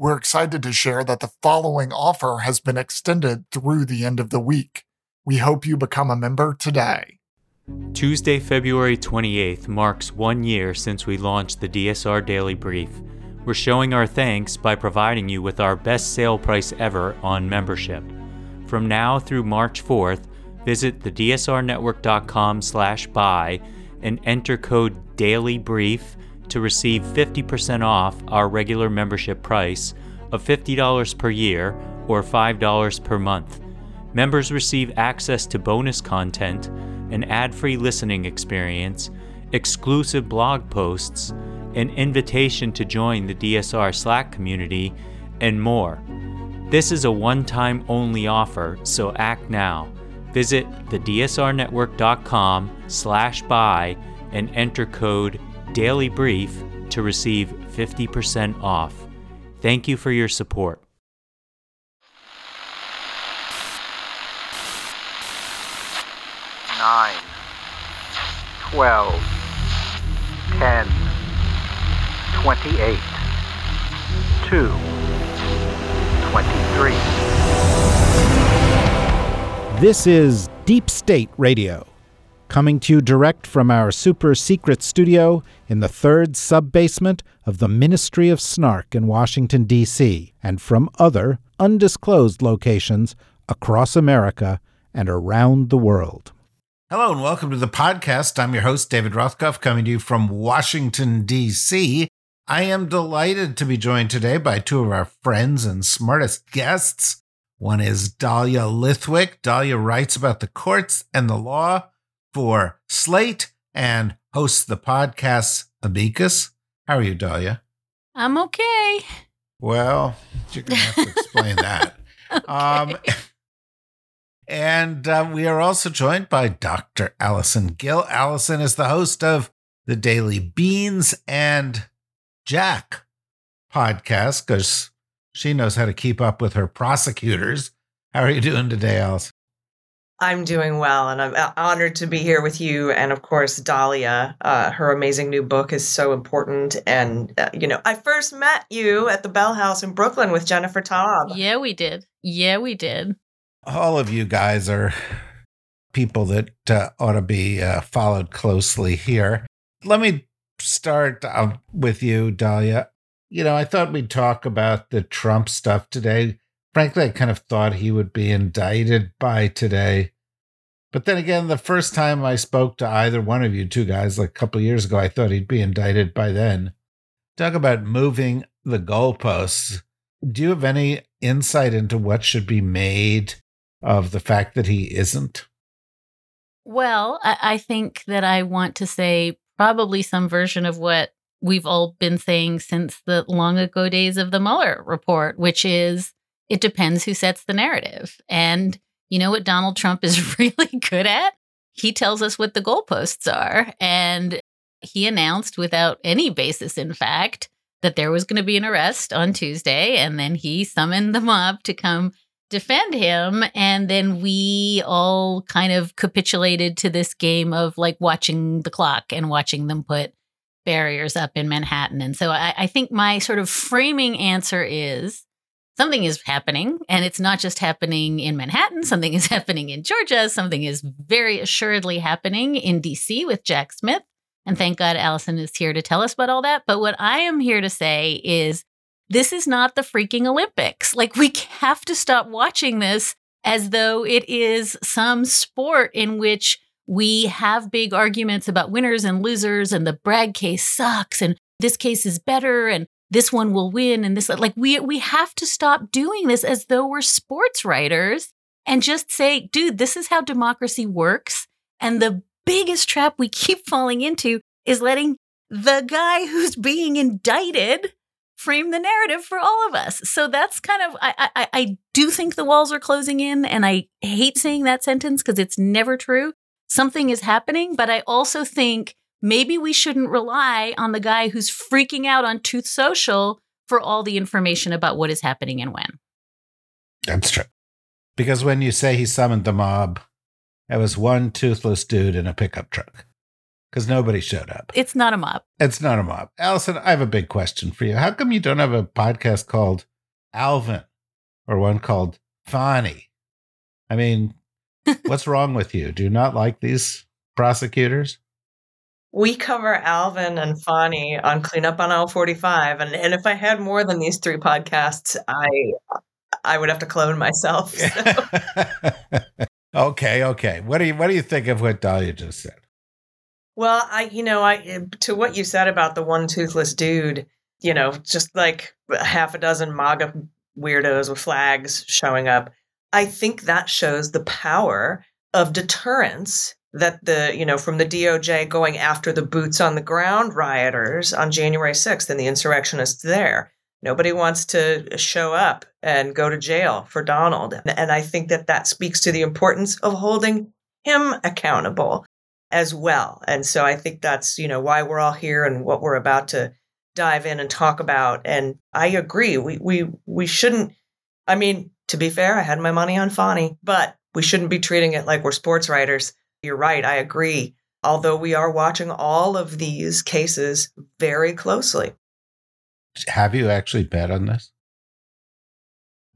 We're excited to share that the following offer has been extended through the end of the week. We hope you become a member today. Tuesday, February 28th marks one year since we launched the DSR Daily Brief. We're showing our thanks by providing you with our best sale price ever on membership. From now through March 4th, visit thedsrnetwork.com slash buy and enter code DAILYBRIEF to receive 50% off our regular membership price of $50 per year or $5 per month. Members receive access to bonus content, an ad free listening experience, exclusive blog posts, an invitation to join the DSR Slack community, and more. This is a one time only offer, so act now. Visit thedsrnetwork.com slash buy and enter code Daily Brief to receive 50% off. Thank you for your support. Nine, twelve, ten, twenty-eight, two, twenty-three. This is Deep State Radio coming to you direct from our super secret studio in the third sub basement of the Ministry of Snark in Washington, D.C., and from other undisclosed locations across America and around the world. Hello and welcome to the podcast. I'm your host, David Rothkopf, coming to you from Washington, D.C. I am delighted to be joined today by two of our friends and smartest guests. One is Dahlia Lithwick. Dahlia writes about the courts and the law for Slate and hosts the podcast Amicus. How are you, Dahlia? I'm okay. Well, you're going to have to explain that. okay. Um, and uh, we are also joined by Dr. Allison Gill. Allison is the host of the Daily Beans and Jack podcast because she knows how to keep up with her prosecutors. How are you doing today, Allison? I'm doing well, and I'm uh, honored to be here with you. And of course, Dahlia. Uh, her amazing new book is so important. And, uh, you know, I first met you at the Bell House in Brooklyn with Jennifer Taub. Yeah, we did. Yeah, we did. All of you guys are people that uh, ought to be uh, followed closely here. Let me start uh, with you, Dahlia. You know, I thought we'd talk about the Trump stuff today frankly, I kind of thought he would be indicted by today. But then again, the first time I spoke to either one of you two guys, like a couple years ago, I thought he'd be indicted by then. Talk about moving the goalposts. Do you have any insight into what should be made of the fact that he isn't? Well, I, I think that I want to say probably some version of what we've all been saying since the long ago days of the Mueller report, which is it depends who sets the narrative. And you know what Donald Trump is really good at? He tells us what the goalposts are. And he announced without any basis, in fact, that there was going to be an arrest on Tuesday. And then he summoned the mob to come defend him. And then we all kind of capitulated to this game of like watching the clock and watching them put barriers up in Manhattan. And so I, I think my sort of framing answer is something is happening and it's not just happening in Manhattan, something is happening in Georgia, something is very assuredly happening in DC with Jack Smith. And thank God Allison is here to tell us about all that. But what I am here to say is this is not the freaking Olympics. Like we have to stop watching this as though it is some sport in which we have big arguments about winners and losers and the Bragg case sucks and this case is better and this one will win and this like we we have to stop doing this as though we're sports writers and just say dude this is how democracy works. And the biggest trap we keep falling into is letting the guy who's being indicted frame the narrative for all of us. So that's kind of i i, I do think the walls are closing in and i hate saying that sentence because it's never true. Something is happening but i also think maybe we shouldn't rely on the guy who's freaking out on Truth Social for all the information about what is happening and when. That's true. Because when you say he summoned the mob, it was one toothless dude in a pickup truck. because nobody showed up. It's not a mob. It's not a mob. Allison, I have a big question for you. How come you don't have a podcast called Alvin or one called Fani? I mean, what's wrong with you? Do you not like these prosecutors? We cover Alvin and Fani on Cleanup on Aisle 45. And, and if I had more than these three podcasts, I I would have to clone myself. so. okay, okay. What do you what do you think of what Dahlia just said? Well, I, you know, I to what you said about the one toothless dude, you know, just like half a dozen MAGA weirdos with flags showing up. I think that shows the power of deterrence that the, you know, from the DOJ going after the boots on the ground rioters on January 6th and the insurrectionists there. Nobody wants to show up and go to jail for Donald. And I think that that speaks to the importance of holding him accountable as well. And so I think that's, you know, why we're all here and what we're about to dive in and talk about. And I agree. We we we shouldn't I mean, to be fair, I had my money on Fani, but we shouldn't be treating it like we're sports writers. You're right, I agree. Although we are watching all of these cases very closely. Have you actually bet on this?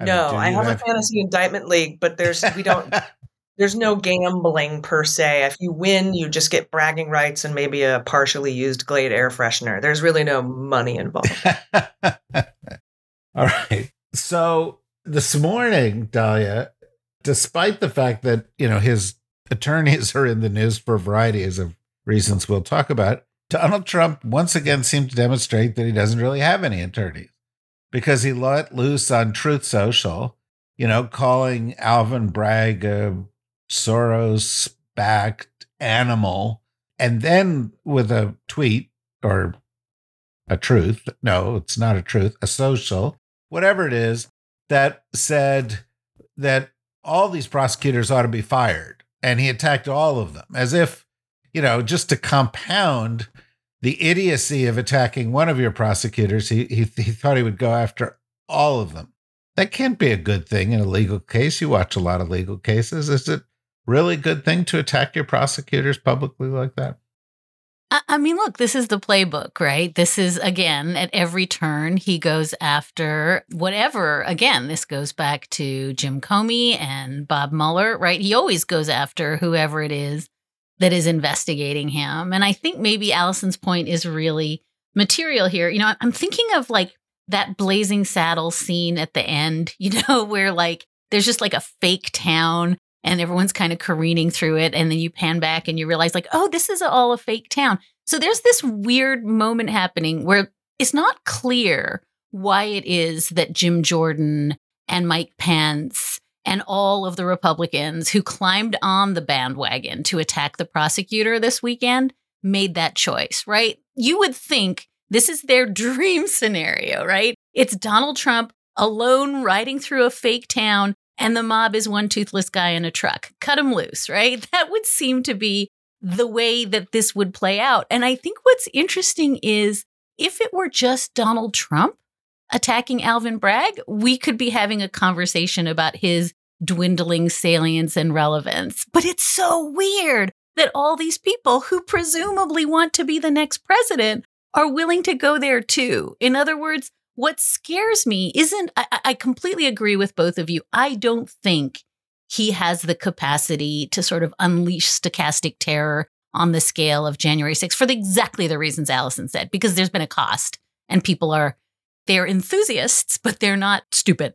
I no, mean, I have, have, a fantasy indictment league, but there's we don't there's no gambling per se. If you win, you just get bragging rights and maybe a partially used Glade air freshener. There's really no money involved. All right. So this morning, Dahlia, despite the fact that, you know, his attorneys are in the news for a variety of reasons we'll talk about, Donald Trump once again seemed to demonstrate that he doesn't really have any attorneys because he let loose on Truth Social, you know, calling Alvin Bragg a Soros backed animal. And then with a tweet or a truth, no, it's not a truth, a social, whatever it is, that said that all these prosecutors ought to be fired. And he attacked all of them as if, you know, just to compound the idiocy of attacking one of your prosecutors, he, he, he thought he would go after all of them. That can't be a good thing in a legal case. You watch a lot of legal cases. Is it really good thing to attack your prosecutors publicly like that? I mean, look, this is the playbook, right? This is, again, at every turn, he goes after whatever. Again, this goes back to Jim Comey and Bob Mueller, right? He always goes after whoever it is that is investigating him. And I think maybe Allison's point is really material here. You know, I'm thinking of like that Blazing Saddle scene at the end, you know, where like there's just like a fake town and everyone's kind of careening through it. And then you pan back and you realize, like, oh, this is all a fake town. So there's this weird moment happening where it's not clear why it is that Jim Jordan and Mike Pence and all of the Republicans who climbed on the bandwagon to attack the prosecutor this weekend made that choice, right? You would think this is their dream scenario, right? It's Donald Trump alone riding through a fake town and the mob is one toothless guy in a truck. Cut him loose, right? That would seem to be the way that this would play out. And I think what's interesting is if it were just Donald Trump attacking Alvin Bragg, we could be having a conversation about his dwindling salience and relevance. But it's so weird that all these people who presumably want to be the next president are willing to go there too. In other words, what scares me isn't, I, I completely agree with both of you. I don't think he has the capacity to sort of unleash stochastic terror on the scale of January 6th for the, exactly the reasons Allison said, because there's been a cost and people are, they're enthusiasts, but they're not stupid.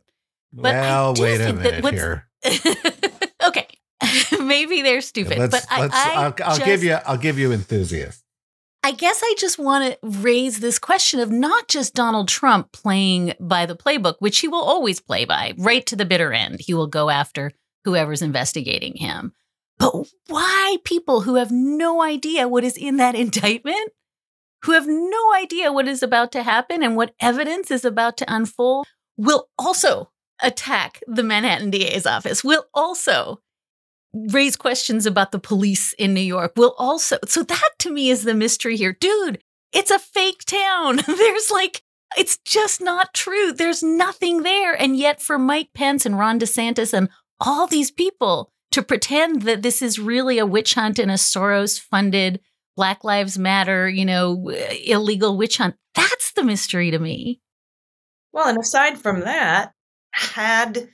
But well, wait a minute here. okay. Maybe they're stupid, let's, but I, will I'll give you, I'll give you enthusiast. I guess I just want to raise this question of not just Donald Trump playing by the playbook, which he will always play by, right to the bitter end. He will go after whoever's investigating him. But why people who have no idea what is in that indictment, who have no idea what is about to happen and what evidence is about to unfold, will also attack the Manhattan DA's office, will also raise questions about the police in New York will also. So that to me is the mystery here. Dude, it's a fake town. There's like, it's just not true. There's nothing there. And yet, for Mike Pence and Ron DeSantis and all these people to pretend that this is really a witch hunt in a Soros funded Black Lives Matter, you know, uh, illegal witch hunt. That's the mystery to me. Well, and aside from that, had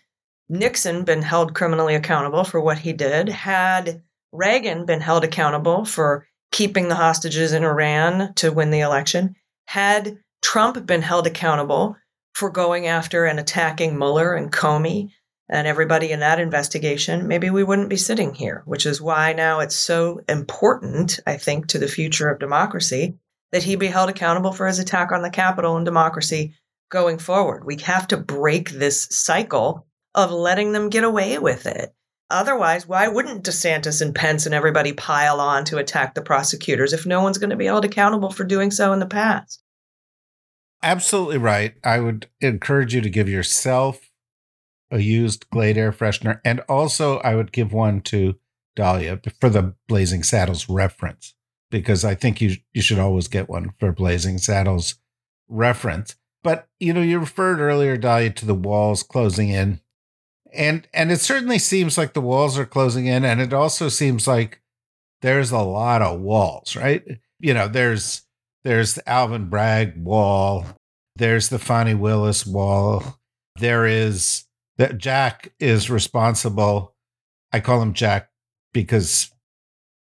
Nixon been held criminally accountable for what he did, had Reagan been held accountable for keeping the hostages in Iran to win the election, had Trump been held accountable for going after and attacking Mueller and Comey and everybody in that investigation, maybe we wouldn't be sitting here, which is why now it's so important, I think, to the future of democracy that he be held accountable for his attack on the Capitol and democracy going forward. We have to break this cycle of letting them get away with it. Otherwise, why wouldn't DeSantis and Pence and everybody pile on to attack the prosecutors if no one's going to be held accountable for doing so in the past? Absolutely right. I would encourage you to give yourself a used Glade air freshener, and also I would give one to Dahlia for the Blazing Saddles reference because I think you you should always get one for Blazing Saddles reference. But you know, you referred earlier, Dahlia, to the walls closing in, and and it certainly seems like the walls are closing in, and it also seems like there's a lot of walls, right? You know, there's there's the Alvin Bragg wall, there's the Fani Willis wall, there is that Jack is responsible. I call him Jack because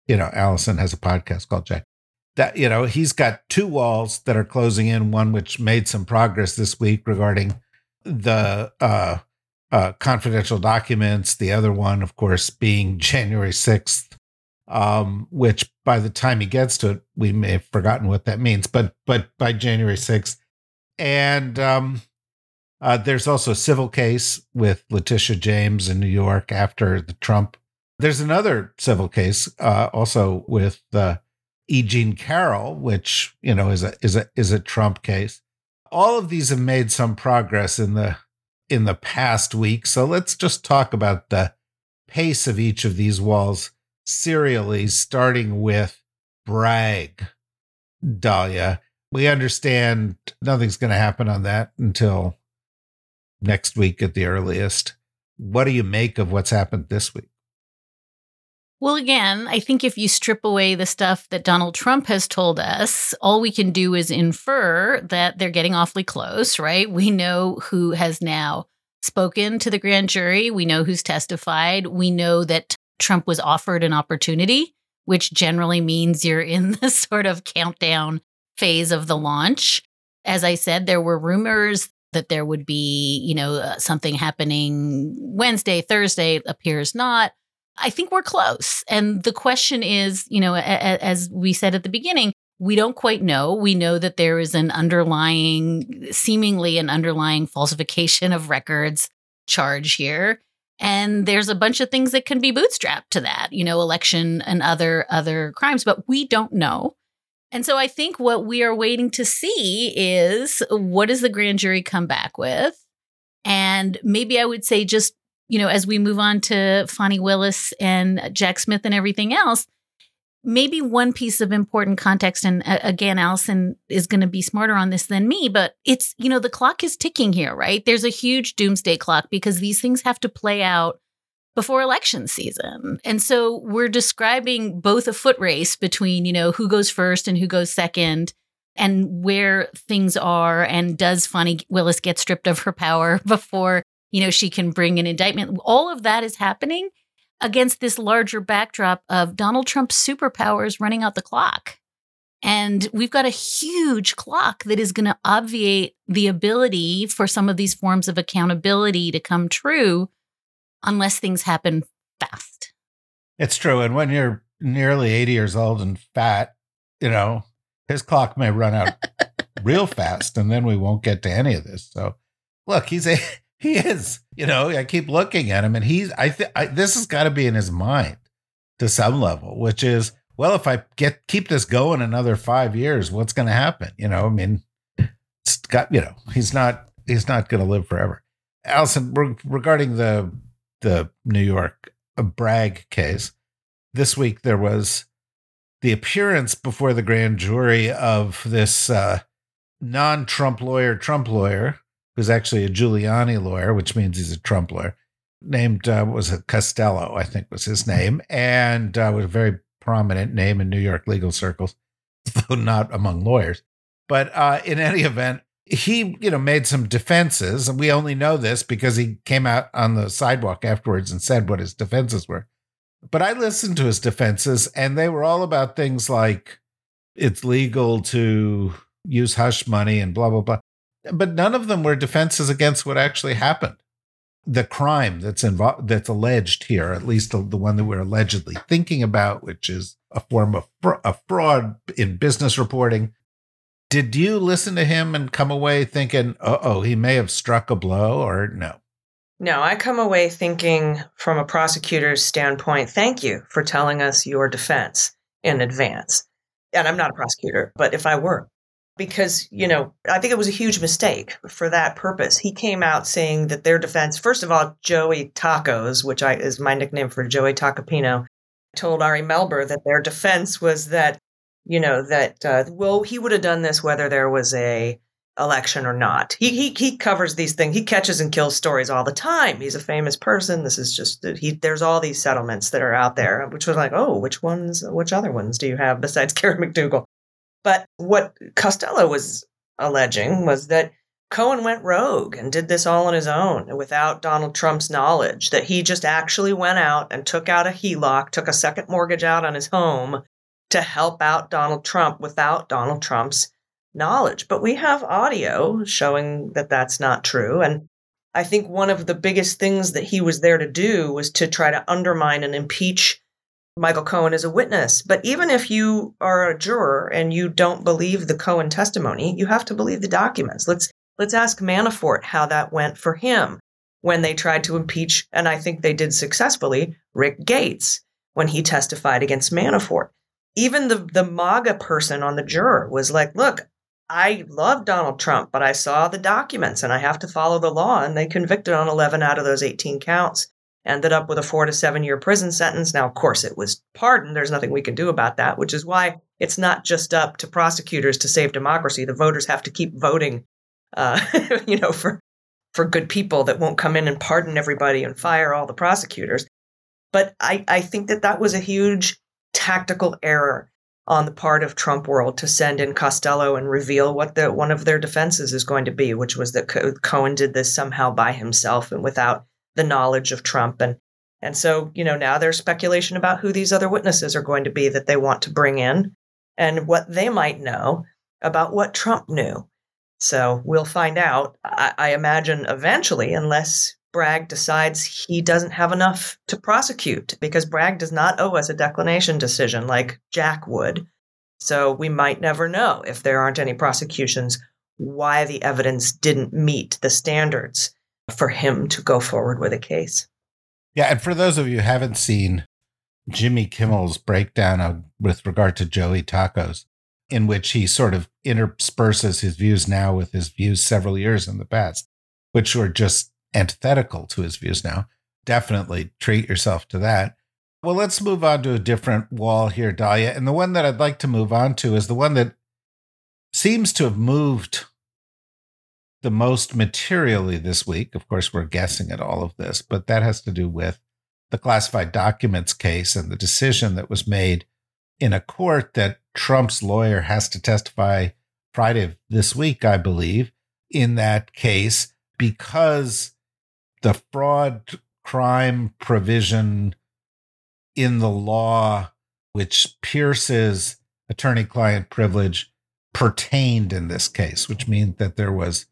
you know Allison has a podcast called Jack. That you know he's got two walls that are closing in. One which made some progress this week regarding the uh, uh, confidential documents. The other one, of course, being January sixth, um, which by the time he gets to it, we may have forgotten what that means. But but by January sixth, and um, uh, there's also a civil case with Letitia James in New York after the Trump. There's another civil case uh, also with uh, E. Jean Carroll, which you know is a is a is a Trump case. All of these have made some progress in the in the past week. So let's just talk about the pace of each of these walls serially, starting with Bragg. Dahlia, we understand nothing's going to happen on that until next week at the earliest. What do you make of what's happened this week? Well, again, I think if you strip away the stuff that Donald Trump has told us, all we can do is infer that they're getting awfully close, right? We know who has now spoken to the grand jury. We know who's testified. We know that Trump was offered an opportunity, which generally means you're in the sort of countdown phase of the launch. As I said, there were rumors that there would be, you know, uh, something happening Wednesday, Thursday appears not. I think we're close. And the question is, you know, a, a, as we said at the beginning, we don't quite know. We know that there is an underlying, seemingly an underlying falsification of records charge here. And there's a bunch of things that can be bootstrapped to that, you know, election and other other crimes, but we don't know. And so I think what we are waiting to see is what does the grand jury come back with? And maybe I would say just, you know, as we move on to Fani Willis and Jack Smith and everything else, maybe one piece of important context and uh, again Allison is going to be smarter on this than me but it's you know the clock is ticking here right there's a huge doomsday clock because these things have to play out before election season. And so we're describing both a foot race between, you know, who goes first and who goes second and where things are and does Fani Willis get stripped of her power before, you know, she can bring an indictment. All of that is happening against this larger backdrop of Donald Trump's superpowers running out the clock. And we've got a huge clock that is going to obviate the ability for some of these forms of accountability to come true unless things happen fast. It's true. And when you're nearly 80 years old and fat, you know, his clock may run out real fast and then we won't get to any of this. So look, he's a, he is, you know, I keep looking at him and he's, I think this has got to be in his mind to some level, which is, well, if I get, keep this going another five years, what's going to happen? You know, I mean, it's got, you know, he's not, he's not going to live forever. Allison, regarding the the New York Bragg case. This week there was the appearance before the grand jury of this uh, non Trump lawyer, Trump lawyer, who's actually a Giuliani lawyer, which means he's a Trump lawyer, named, uh, was it Costello, I think was his name, and uh, was a very prominent name in New York legal circles, though not among lawyers. But uh, in any event, he, you know, made some defenses, and we only know this because he came out on the sidewalk afterwards and said what his defenses were. But I listened to his defenses, and they were all about things like it's legal to use hush money and blah blah blah. But none of them were defenses against what actually happened. The crime that's involved, that's alleged here, at least the, the one that we're allegedly thinking about, which is a form of fr- a fraud in business reporting did you listen to him and come away thinking, uh oh, he may have struck a blow or no? No, I come away thinking from a prosecutor's standpoint, thank you for telling us your defense in advance. And I'm not a prosecutor, but if I were, because, you know, I think it was a huge mistake for that purpose. He came out saying that their defense, first of all, Joey Tacos, which I, is my nickname for Joey Tacopina, told Ari Melber that their defense was that you know that uh, well he would have done this whether there was a election or not. He, he he covers these things he catches and kills stories all the time. He's a famous person. This is just he there's all these settlements that are out there which was like oh which ones which other ones do you have besides Karen McDougal but what Costello was alleging was that Cohen went rogue and did this all on his own without Donald Trump's knowledge, that he just actually went out and took out a HELOC, took a second mortgage out on his home, to help out Donald Trump without Donald Trump's knowledge. But we have audio showing that that's not true. And I think one of the biggest things that he was there to do was to try to undermine and impeach Michael Cohen as a witness. But even if you are a juror and you don't believe the Cohen testimony, you have to believe the documents. Let's let's ask Manafort how that went for him when they tried to impeach, and I think they did successfully, Rick Gates when he testified against Manafort even the the MAGA person on the juror was like, "Look, I love Donald Trump, but I saw the documents and I have to follow the law." And they convicted on 11 out of those 18 counts, ended up with a four to seven year prison sentence. Now, of course, it was pardoned. There's nothing we can do about that, which is why it's not just up to prosecutors to save democracy. The voters have to keep voting, uh, you know, for for good people that won't come in and pardon everybody and fire all the prosecutors. But I, I think that that was a huge tactical error on the part of Trump world to send in Costello and reveal what the one of their defenses is going to be, which was that Cohen did this somehow by himself and without the knowledge of Trump. And and so, you know, now there's speculation about who these other witnesses are going to be that they want to bring in and what they might know about what Trump knew. So we'll find out. I, I imagine eventually, unless Bragg decides he doesn't have enough to prosecute because Bragg does not owe us a declination decision like Jack would. So we might never know if there aren't any prosecutions why the evidence didn't meet the standards for him to go forward with a case. Yeah, and for those of you who haven't seen Jimmy Kimmel's breakdown of, with regard to Joey Tacos, in which he sort of intersperses his views now with his views several years in the past, which were just antithetical to his views now. Definitely treat yourself to that. Well, let's move on to a different wall here, Dahlia. And the one that I'd like to move on to is the one that seems to have moved the most materially this week. Of course, we're guessing at all of this, but that has to do with the classified documents case and the decision that was made in a court that Trump's lawyer has to testify Friday of this week, I believe, in that case, because the fraud crime provision in the law, which pierces attorney client privilege, pertained in this case, which means that there was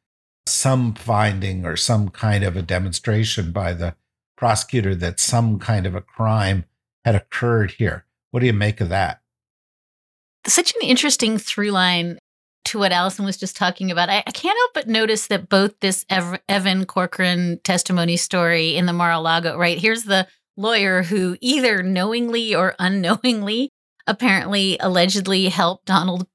some finding or some kind of a demonstration by the prosecutor that some kind of a crime had occurred here. What do you make of that? Such an interesting through line to what Allison was just talking about, I, I can't help but notice that both this Ev- Evan Corcoran testimony story in the Mar-a-Lago, right? Here's the lawyer who either knowingly or unknowingly apparently allegedly helped Donald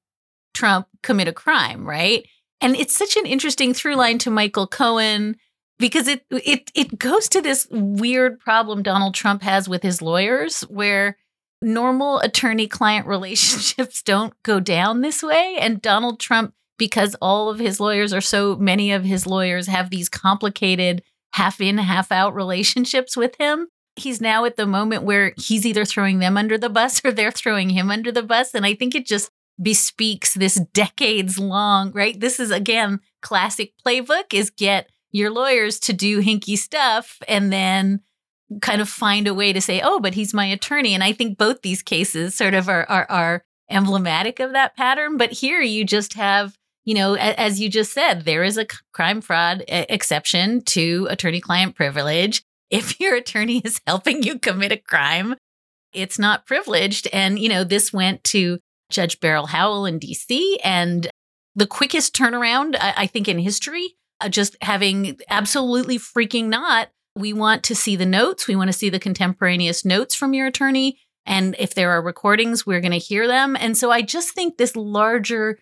Trump commit a crime, right? And it's such an interesting through line to Michael Cohen because it it it goes to this weird problem Donald Trump has with his lawyers where normal attorney client relationships don't go down this way. And Donald Trump, because all of his lawyers or so many of his lawyers have these complicated half in, half out relationships with him, he's now at the moment where he's either throwing them under the bus or they're throwing him under the bus. And I think it just bespeaks this decades long, right? This is again classic playbook is get your lawyers to do hinky stuff and then kind of find a way to say, oh, but he's my attorney. And I think both these cases sort of are are, are emblematic of that pattern. But here you just have, you know, as you just said, there is a crime fraud exception to attorney client privilege. If your attorney is helping you commit a crime, it's not privileged. And, you know, this went to Judge Beryl Howell in DC and the quickest turnaround, I, I think, in history, uh, just having absolutely freaking not. We want to see the notes. We want to see the contemporaneous notes from your attorney. And if there are recordings, we're going to hear them. And so I just think this larger,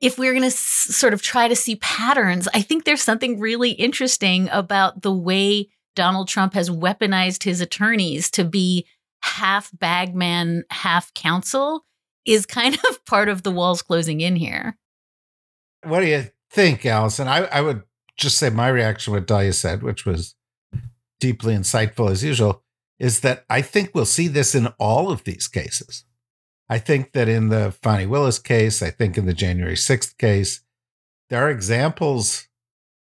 if we're going to s- sort of try to see patterns, I think there's something really interesting about the way Donald Trump has weaponized his attorneys to be half bagman, half counsel is kind of part of the walls closing in here. What do you think, Allison? I, I would just say my reaction what Dahlia said, which was deeply insightful as usual is that I think we'll see this in all of these cases. I think that in the Fani Willis case, I think in the January 6th case, there are examples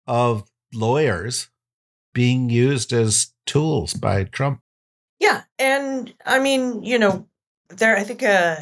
of lawyers being used as tools by Trump. Yeah. And I mean, you know, there, I think uh,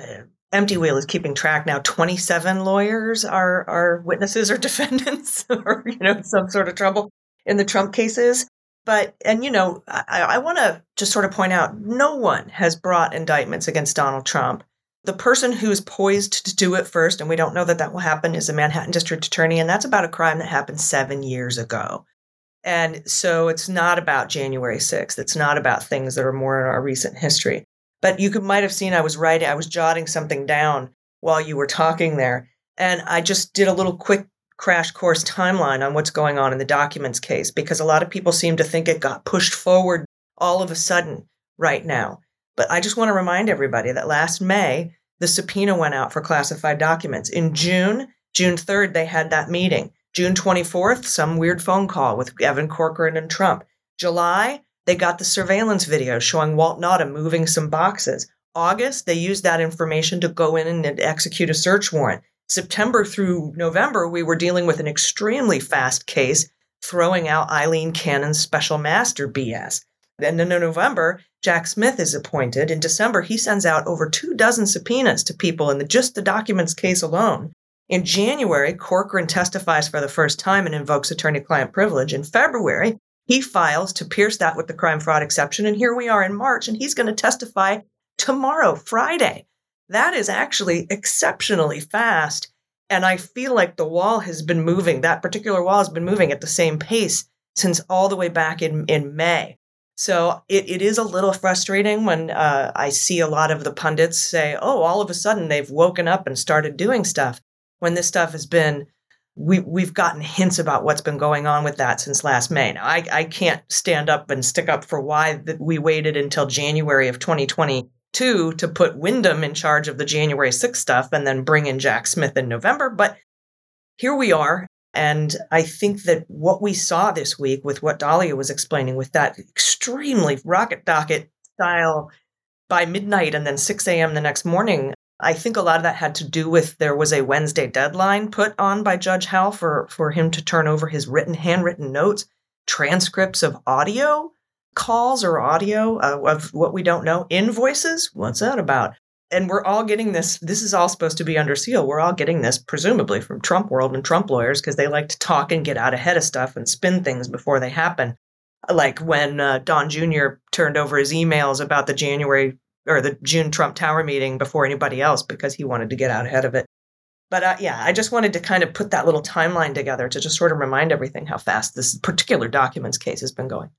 Empty Wheel is keeping track now. 27 lawyers are, are witnesses or defendants or, you know, some sort of trouble in the Trump cases. But, and you know, I, I want to just sort of point out no one has brought indictments against Donald Trump. The person who's poised to do it first, and we don't know that that will happen, is the Manhattan District Attorney. And that's about a crime that happened seven years ago. And so it's not about January 6th. It's not about things that are more in our recent history. But you could, might have seen I was writing, I was jotting something down while you were talking there. And I just did a little quick crash course timeline on what's going on in the documents case because a lot of people seem to think it got pushed forward all of a sudden right now. But I just want to remind everybody that last May, the subpoena went out for classified documents. In June, June 3rd, they had that meeting. June 24th, some weird phone call with Evan Corcoran and Trump. July, they got the surveillance video showing Walt Nauta moving some boxes. August, they used that information to go in and execute a search warrant. September through November, we were dealing with an extremely fast case, throwing out Aileen Cannon's special master BS. Then in November, Jack Smith is appointed. In December, he sends out over two dozen subpoenas to people in the, just the documents case alone. In January, Corcoran testifies for the first time and invokes attorney client privilege. In February, he files to pierce that with the crime fraud exception. And here we are in March, and he's going to testify tomorrow, Friday. That is actually exceptionally fast. And I feel like the wall has been moving, that particular wall has been moving at the same pace since all the way back in, in May. So it, it is a little frustrating when uh, I see a lot of the pundits say, oh, all of a sudden they've woken up and started doing stuff when this stuff has been we we've gotten hints about what's been going on with that since last May. Now, I, I can't stand up and stick up for why we waited until January of 2022 to put Windom in charge of the January 6th stuff and then bring in Jack Smith in November. But here we are. And I think that what we saw this week with what Dahlia was explaining with that extremely rocket docket style by midnight and then 6 a.m. the next morning I think a lot of that had to do with there was a Wednesday deadline put on by Judge Howell for, for him to turn over his written, handwritten notes, transcripts of audio calls or audio uh, of what we don't know, invoices. What's that about? And we're all getting this. This is all supposed to be under seal. We're all getting this, presumably, from Trump world and Trump lawyers because they like to talk and get out ahead of stuff and spin things before they happen. Like when uh, Don Jr. turned over his emails about the January or the June Trump Tower meeting before anybody else because he wanted to get out ahead of it. But uh, yeah, I just wanted to kind of put that little timeline together to just sort of remind everything how fast this particular documents case has been going.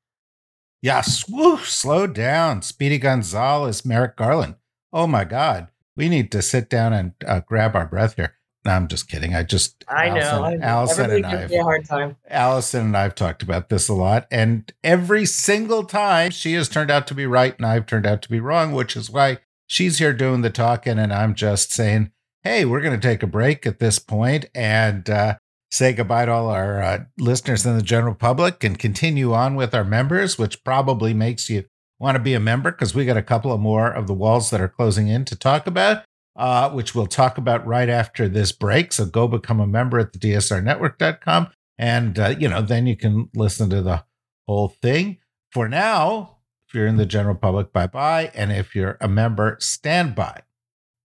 Yes, woo, slow down. Speedy Gonzalez, Merrick Garland. Oh my God. We need to sit down and uh, grab our breath here. No, I'm just kidding. I just I Allison, know. I. Allison and I've a hard time. Allison and I've talked about this a lot, and every single time she has turned out to be right and I've turned out to be wrong, which is why she's here doing the talking, and I'm just saying, hey, we're going to take a break at this point and uh, say goodbye to all our uh, listeners and the general public and continue on with our members, which probably makes you want to be a member, because we got a couple of more of the walls that are closing in to talk about, uh, which we'll talk about right after this break. So go become a member at the DSRnetwork.com. And, uh, you know, then you can listen to the whole thing. For now, if you're in the general public, bye bye. And if you're a member, stand by.